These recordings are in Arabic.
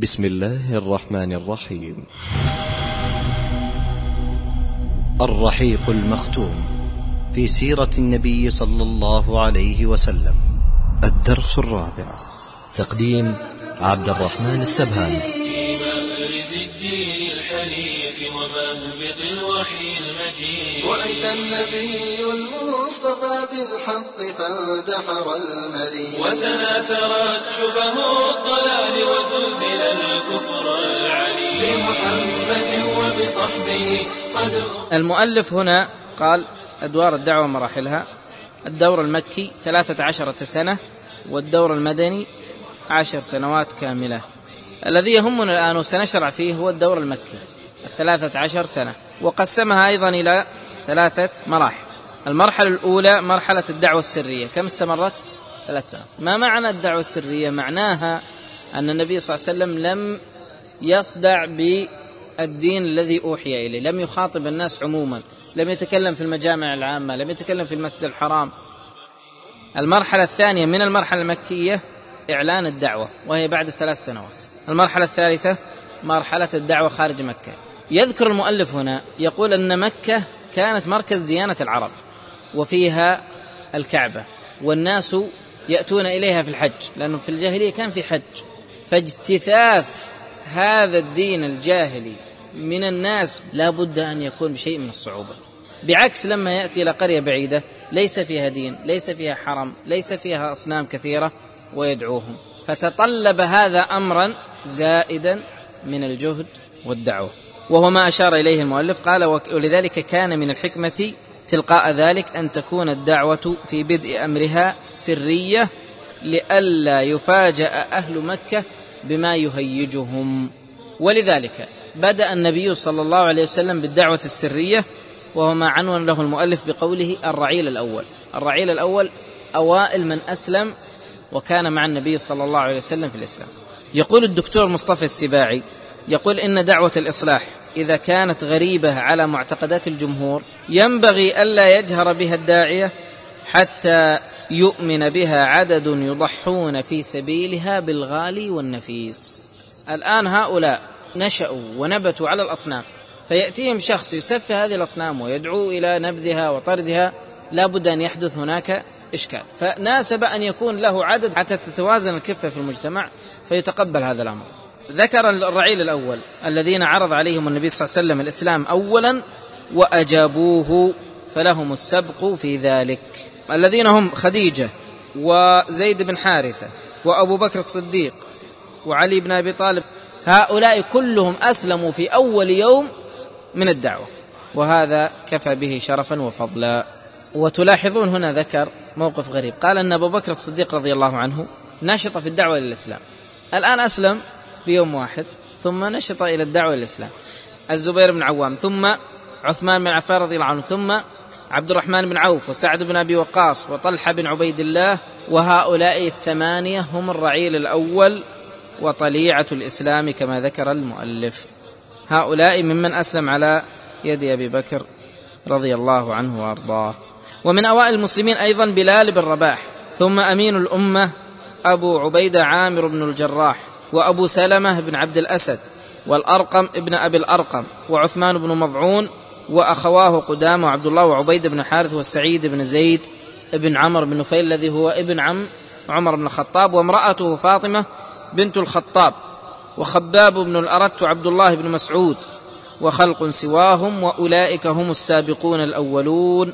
بسم الله الرحمن الرحيم. الرحيق المختوم في سيرة النبي صلى الله عليه وسلم. الدرس الرابع. تقديم عبد الرحمن السبهاني. في الدين الحنيف ومهبط الوحي المجيد النبي المصطفى بالحق فاندحر المريض. وتناثرت شبه الضلال وزلزل الكفر العليم. بمحمد وبصحبه قد المؤلف هنا قال أدوار الدعوة مراحلها. الدور المكي ثلاثة عشرة سنة والدور المدني عشر سنوات كاملة. الذي يهمنا الآن وسنشرع فيه هو الدور المكي الثلاثة عشر سنة وقسمها أيضا إلى ثلاثة مراحل. المرحلة الأولى مرحلة الدعوة السرية. كم استمرت؟ ثلاث سنوات. ما معنى الدعوة السرية؟ معناها أن النبي صلى الله عليه وسلم لم يصدع بالدين الذي أوحي إليه. لم يخاطب الناس عموما. لم يتكلم في المجامع العامة. لم يتكلم في المسجد الحرام. المرحلة الثانية من المرحلة المكية إعلان الدعوة وهي بعد ثلاث سنوات. المرحلة الثالثة مرحلة الدعوة خارج مكة. يذكر المؤلف هنا يقول أن مكة كانت مركز ديانة العرب. وفيها الكعبة. والناس يأتون إليها في الحج لأنه في الجاهلية كان في حج. فاجتثاث هذا الدين الجاهلي من الناس لا بد أن يكون بشيء من الصعوبة. بعكس لما يأتي إلى قرية بعيدة ليس فيها دين ليس فيها حرم ليس فيها أصنام كثيرة ويدعوهم. فتطلب هذا أمرا زائدا من الجهد والدعوة. وهو ما أشار إليه المؤلف قال ولذلك كان من الحكمة تلقاء ذلك أن تكون الدعوة في بدء أمرها سرية لئلا يفاجأ أهل مكة بما يهيجهم. ولذلك بدأ النبي صلى الله عليه وسلم بالدعوة السرية وهو ما عنون له المؤلف بقوله الرعيل الأول. الرعيل الأول أوائل من أسلم وكان مع النبي صلى الله عليه وسلم في الإسلام. يقول الدكتور مصطفى السباعي يقول إن دعوة الإصلاح إذا كانت غريبة على معتقدات الجمهور ينبغي ألا يجهر بها الداعية حتى يؤمن بها عدد يضحون في سبيلها بالغالي والنفيس. الآن هؤلاء نشأوا ونبتوا على الأصنام فيأتيهم شخص يسفه هذه الأصنام ويدعو إلى نبذها وطردها لا بد أن يحدث هناك إشكال. فناسب أن يكون له عدد حتى تتوازن الكفة في المجتمع فيتقبل هذا الأمر. ذكر الرعيل الأول الذين عرض عليهم النبي صلى الله عليه وسلم الإسلام أولا وأجابوه فلهم السبق في ذلك. الذين هم خديجة وزيد بن حارثة وأبو بكر الصديق وعلي بن أبي طالب هؤلاء كلهم أسلموا في أول يوم من الدعوة وهذا كفى به شرفا وفضلا. وتلاحظون هنا ذكر موقف غريب. قال أن أبو بكر الصديق رضي الله عنه نشط في الدعوة للإسلام. الآن أسلم في يوم واحد ثم نشط إلى الدعوة للإسلام الزبير بن عوام ثم عثمان بن عفان رضي الله عنه ثم عبد الرحمن بن عوف وسعد بن أبي وقاص وطلحة بن عبيد الله وهؤلاء الثمانية هم الرعيل الأول وطليعة الإسلام كما ذكر المؤلف. هؤلاء ممن أسلم على يد أبي بكر رضي الله عنه وأرضاه. ومن أوائل المسلمين أيضا بلال بن رباح ثم أمين الأمة أبو عبيدة عامر بن الجراح. وأبو سلمة بن عبد الأسد والأرقم ابن أبي الأرقم وعثمان بن مضعون وأخواه قدامة وعبد الله وعبيد بن حارث والسعيد بن زيد بن عمرو بن نفيل الذي هو ابن عم عمر بن الخطاب وامرأته فاطمة بنت الخطاب وخباب بن الأرت وعبد الله بن مسعود وخلق سواهم وأولئك هم السابقون الأولون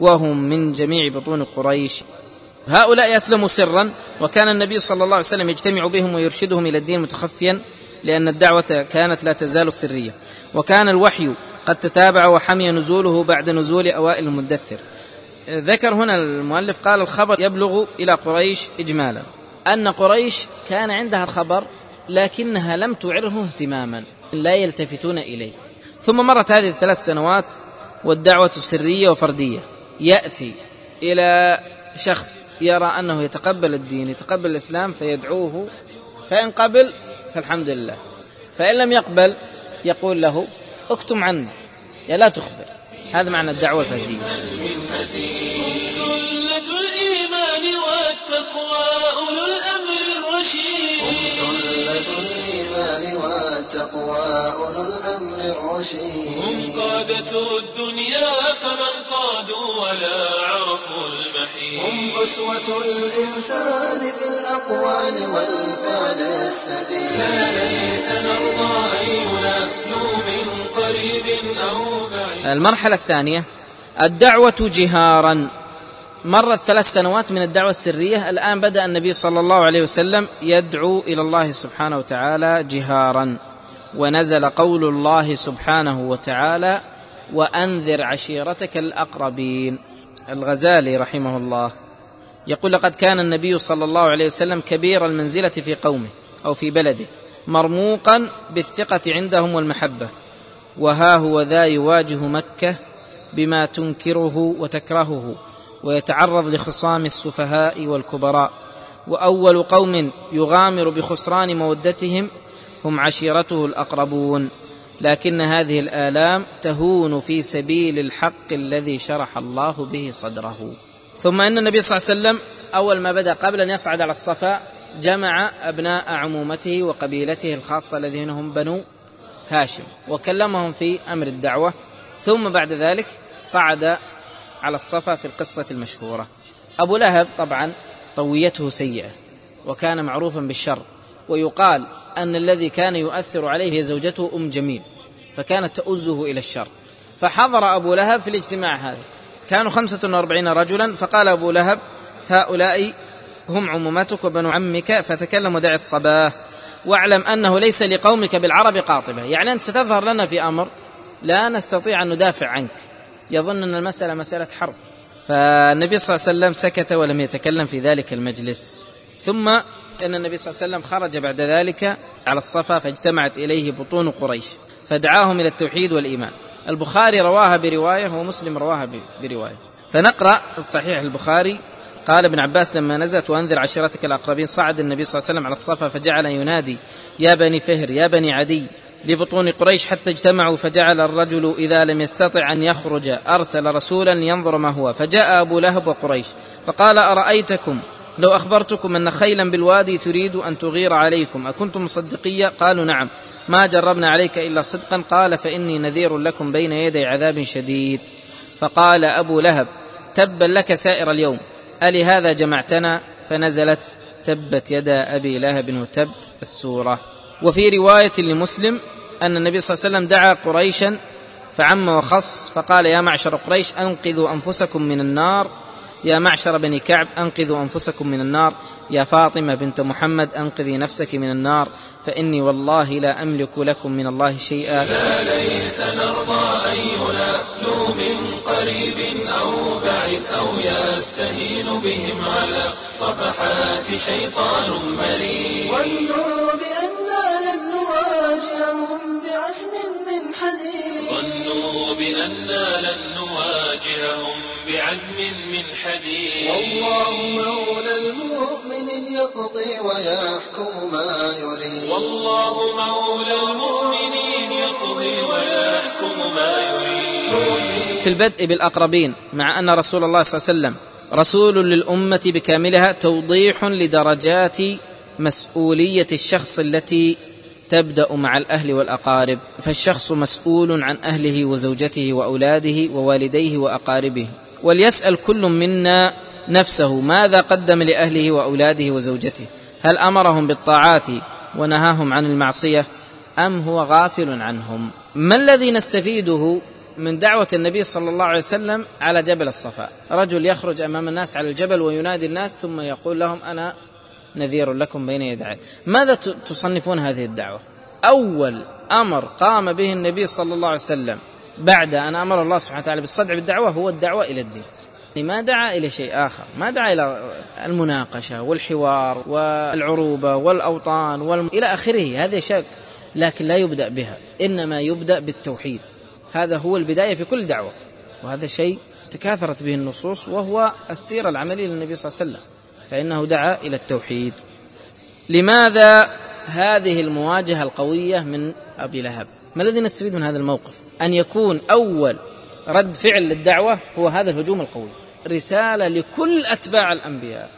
وهم من جميع بطون قريش هؤلاء أسلموا سرا وكان النبي صلى الله عليه وسلم يجتمع بهم ويرشدهم إلى الدين متخفيا لأن الدعوة كانت لا تزال سرية. وكان الوحي قد تتابع وحمي نزوله بعد نزول أوائل المدثر. ذكر هنا المؤلف قال الخبر يبلغ إلى قريش إجمالا. أن قريش كان عندها الخبر لكنها لم تعره اهتماما لا يلتفتون إليه. ثم مرت هذه الثلاث سنوات والدعوة سرية وفردية. يأتي إلى شخص يرى أنه يتقبل الدين يتقبل الإسلام فيدعوه فإن قبل فالحمد لله. فإن لم يقبل يقول له اكتم عني. يا لا تخبر. هذا معنى الدعوة الفردية الإيمان والتقوى أولو الأمر الرشيد. أئمة الإيمان والتقوى أولو الأمر الرشيد. هم قادة الدنيا فمن قادوا ولا عرفوا المحيط هم أسوة الإنسان في الأقوال والفعل السديد. لا ليس نرضى أن ينالوا من قريب أو بعيد. المرحلة الثانية الدعوة جهارا. مرت ثلاث سنوات من الدعوة السرية. الآن بدأ النبي صلى الله عليه وسلم يدعو إلى الله سبحانه وتعالى جهارا. ونزل قول الله سبحانه وتعالى وأنذر عشيرتك الأقربين. الغزالي رحمه الله يقول لقد كان النبي صلى الله عليه وسلم كبير المنزلة في قومه أو في بلده مرموقا بالثقة عندهم والمحبة. وها هو ذا يواجه مكة بما تنكره وتكرهه. ويتعرض لخصام السفهاء والكبراء. وأول قوم يغامر بخسران مودتهم هم عشيرته الأقربون. لكن هذه الآلام تهون في سبيل الحق الذي شرح الله به صدره. ثم أن النبي صلى الله عليه وسلم أول ما بدأ قبل أن يصعد على الصفا جمع أبناء عمومته وقبيلته الخاصة الذين هم بنو هاشم وكلمهم في أمر الدعوة. ثم بعد ذلك صعد على الصفا في القصة المشهورة. أبو لهب طبعا طويته سيئة وكان معروفا بالشر ويقال أن الذي كان يؤثر عليه زوجته أم جميل فكانت تؤزه إلى الشر. فحضر أبو لهب في الاجتماع هذا. كانوا خمسة وأربعين رجلا فقال أبو لهب هؤلاء هم عمومتك وبنو عمك فتكلم ودع الصباه واعلم أنه ليس لقومك بالعرب قاطبة. يعني أنت ستظهر لنا في أمر لا نستطيع أن ندافع عنك. يظن أن المسألة مسألة حرب. فالنبي صلى الله عليه وسلم سكت ولم يتكلم في ذلك المجلس. ثم أن النبي صلى الله عليه وسلم خرج بعد ذلك على الصفا فاجتمعت إليه بطون قريش فدعاهم إلى التوحيد والإيمان. البخاري رواها برواية ومسلم رواها برواية. فنقرأ الصحيح البخاري. قال ابن عباس لما نزلت وأنذر عشيرتك الأقربين صعد النبي صلى الله عليه وسلم على الصفا فجعل ينادي يا بني فهر يا بني عدي لبطون قريش حتى اجتمعوا فجعل الرجل إذا لم يستطع أن يخرج أرسل رسولا ينظر ما هو فجاء أبو لهب وقريش فقال أرأيتكم؟ لو أخبرتكم أن خيلا بالوادي تريد أن تغير عليكم أكنتم مصدقية؟ قالوا نعم. ما جربنا عليك إلا صدقا. قال فإني نذير لكم بين يدي عذاب شديد. فقال أبو لهب تبا لك سائر اليوم. ألهذا جمعتنا؟ فنزلت تبت يدا أبي لهب وتب السورة. وفي رواية لمسلم أن النبي صلى الله عليه وسلم دعا قريشا فعم وخص فقال يا معشر قريش أنقذوا أنفسكم من النار. يا معشر بني كعب أنقذوا أنفسكم من النار. يا فاطمة بنت محمد أنقذي نفسك من النار. فإني والله لا أملك لكم من الله شيئا. لا ليس نرضى أن ينالوا من قريب أو بعيد أو يستهين بهم على صفحات شيطان مريد ظنوا بأننا بأننا لن نواجههم بعزم من حديد. والله مولى المؤمن يقضي ويحكم ما يريد. والله مولى المؤمنين يقضي ويحكم ما يريد. في البدء بالأقربين مع أن رسول الله صلى الله عليه وسلم رسول للأمة بكاملها توضيح لدرجات مسؤولية الشخص التي تبدأ مع الأهل والأقارب فالشخص مسؤول عن أهله وزوجته وأولاده ووالديه وأقاربه. وليسأل كل منا نفسه ماذا قدم لأهله وأولاده وزوجته؟ هل أمرهم بالطاعات ونهاهم عن المعصية أم هو غافل عنهم؟ ما الذي نستفيده من دعوة النبي صلى الله عليه وسلم على جبل الصفا؟ رجل يخرج أمام الناس على الجبل وينادي الناس ثم يقول لهم أنا نذير لكم بين يدي. ماذا تصنفون هذه الدعوة؟ أول أمر قام به النبي صلى الله عليه وسلم بعد أن أمر الله سبحانه وتعالى بالصدع بالدعوة هو الدعوة إلى الدين. ما دعا إلى شيء آخر ما دعا إلى المناقشة والحوار والعروبة والأوطان والم... إلى آخره. هذا شيء لكن لا يبدأ بها إنما يبدأ بالتوحيد. هذا هو البداية في كل دعوة. وهذا شيء تكاثرت به النصوص وهو السيرة العملية للنبي صلى الله عليه وسلم. فإنه دعا إلى التوحيد. لماذا هذه المواجهة القوية من أبي لهب؟ ما الذي نستفيد من هذا الموقف؟ أن يكون أول رد فعل للدعوة هو هذا الهجوم القوي. رسالة لكل أتباع الأنبياء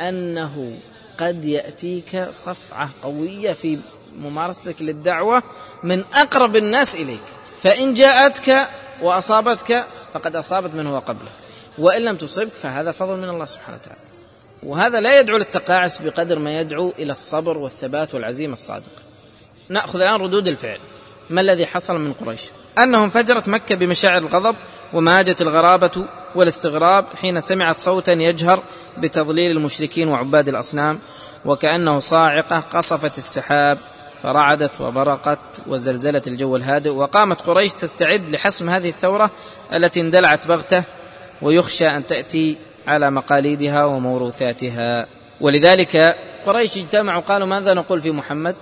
أنه قد يأتيك صفعة قوية في ممارستك للدعوة من أقرب الناس إليك. فإن جاءتك وأصابتك فقد أصابت من هو قبلك. وإن لم تصبك فهذا فضل من الله سبحانه وتعالى. وهذا لا يدعو للتقاعس بقدر ما يدعو إلى الصبر والثبات والعزيمة الصادقة. نأخذ الآن ردود الفعل. ما الذي حصل من قريش؟ أنهم فجرت مكة بمشاعر الغضب وماجت الغرابة والاستغراب حين سمعت صوتا يجهر بتضليل المشركين وعباد الأصنام وكأنه صاعقة قصفت السحاب فرعدت وبرقت وزلزلت الجو الهادئ وقامت قريش تستعد لحسم هذه الثورة التي اندلعت بغتة ويخشى أن تأتي على مقاليدها وموروثاتها. ولذلك قريش اجتمعوا قالوا ماذا نقول في محمد؟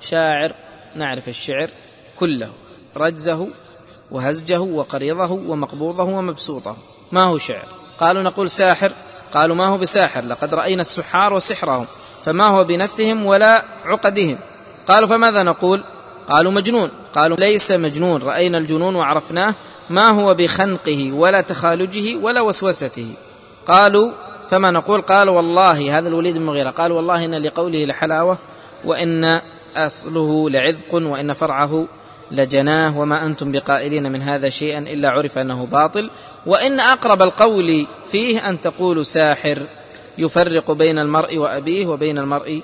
شاعر نعرف الشعر كله رجزه وهزجه وقريضه ومقبوضه ومبسوطه. ما هو شعر؟ قالوا نقول ساحر. قالوا ما هو بساحر؟ لقد رأينا السحار وسحرهم فما هو بنفثهم ولا عقدهم. قالوا فماذا نقول؟ قالوا مجنون. قالوا ليس مجنون رأينا الجنون وعرفناه ما هو بخنقه ولا تخالجه ولا وسوسته. قالوا فما نقول؟ قال والله هذا الوليد بن المغيرة قال والله إن لقوله لحلاوة وإن أصله لعذق وإن فرعه لجناه وما أنتم بقائلين من هذا شيئا إلا عرف أنه باطل. وإن أقرب القول فيه أن تقول ساحر يفرق بين المرء وأبيه وبين المرء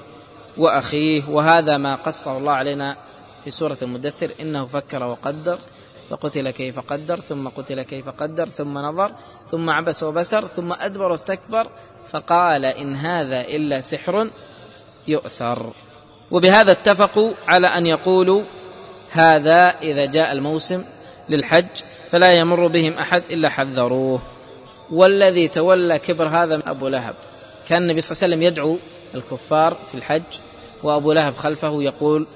وأخيه. وهذا ما قصه الله علينا في سورة المدثر إنه فكر وقدر. فقتل كيف قدر ثم قتل كيف قدر ثم نظر ثم عبس وبسر ثم أدبر واستكبر فقال إن هذا إلا سحر يؤثر. وبهذا اتفقوا على أن يقولوا هذا إذا جاء الموسم للحج فلا يمر بهم أحد إلا حذروه. والذي تولى كبر هذا أبو لهب. كان النبي صلى الله عليه وسلم يدعو الكفار في الحج وأبو لهب خلفه يقول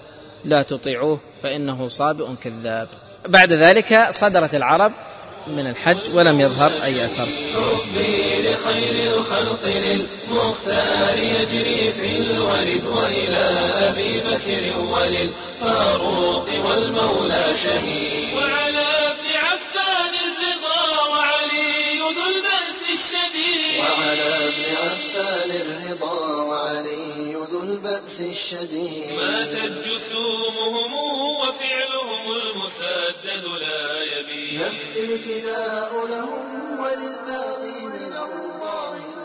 لا تطيعوه فإنه صابئ كذاب. بعد ذلك صدرت العرب من الحج ولم يظهر أي أثر. حبي لخير الخلق للمختار يجري في الولد وإلى أبي بكر وللفاروق والمولى شهيد وعلى ابن عفان الرضا وعلي ذو البأس الشديد وعلى ابن عفان الرضا وعلي ذو البأس الشديد. ماتت جسومهم وفعلهم المسدد لا يبين. نفسي الفداء لهم وللباغي من الله.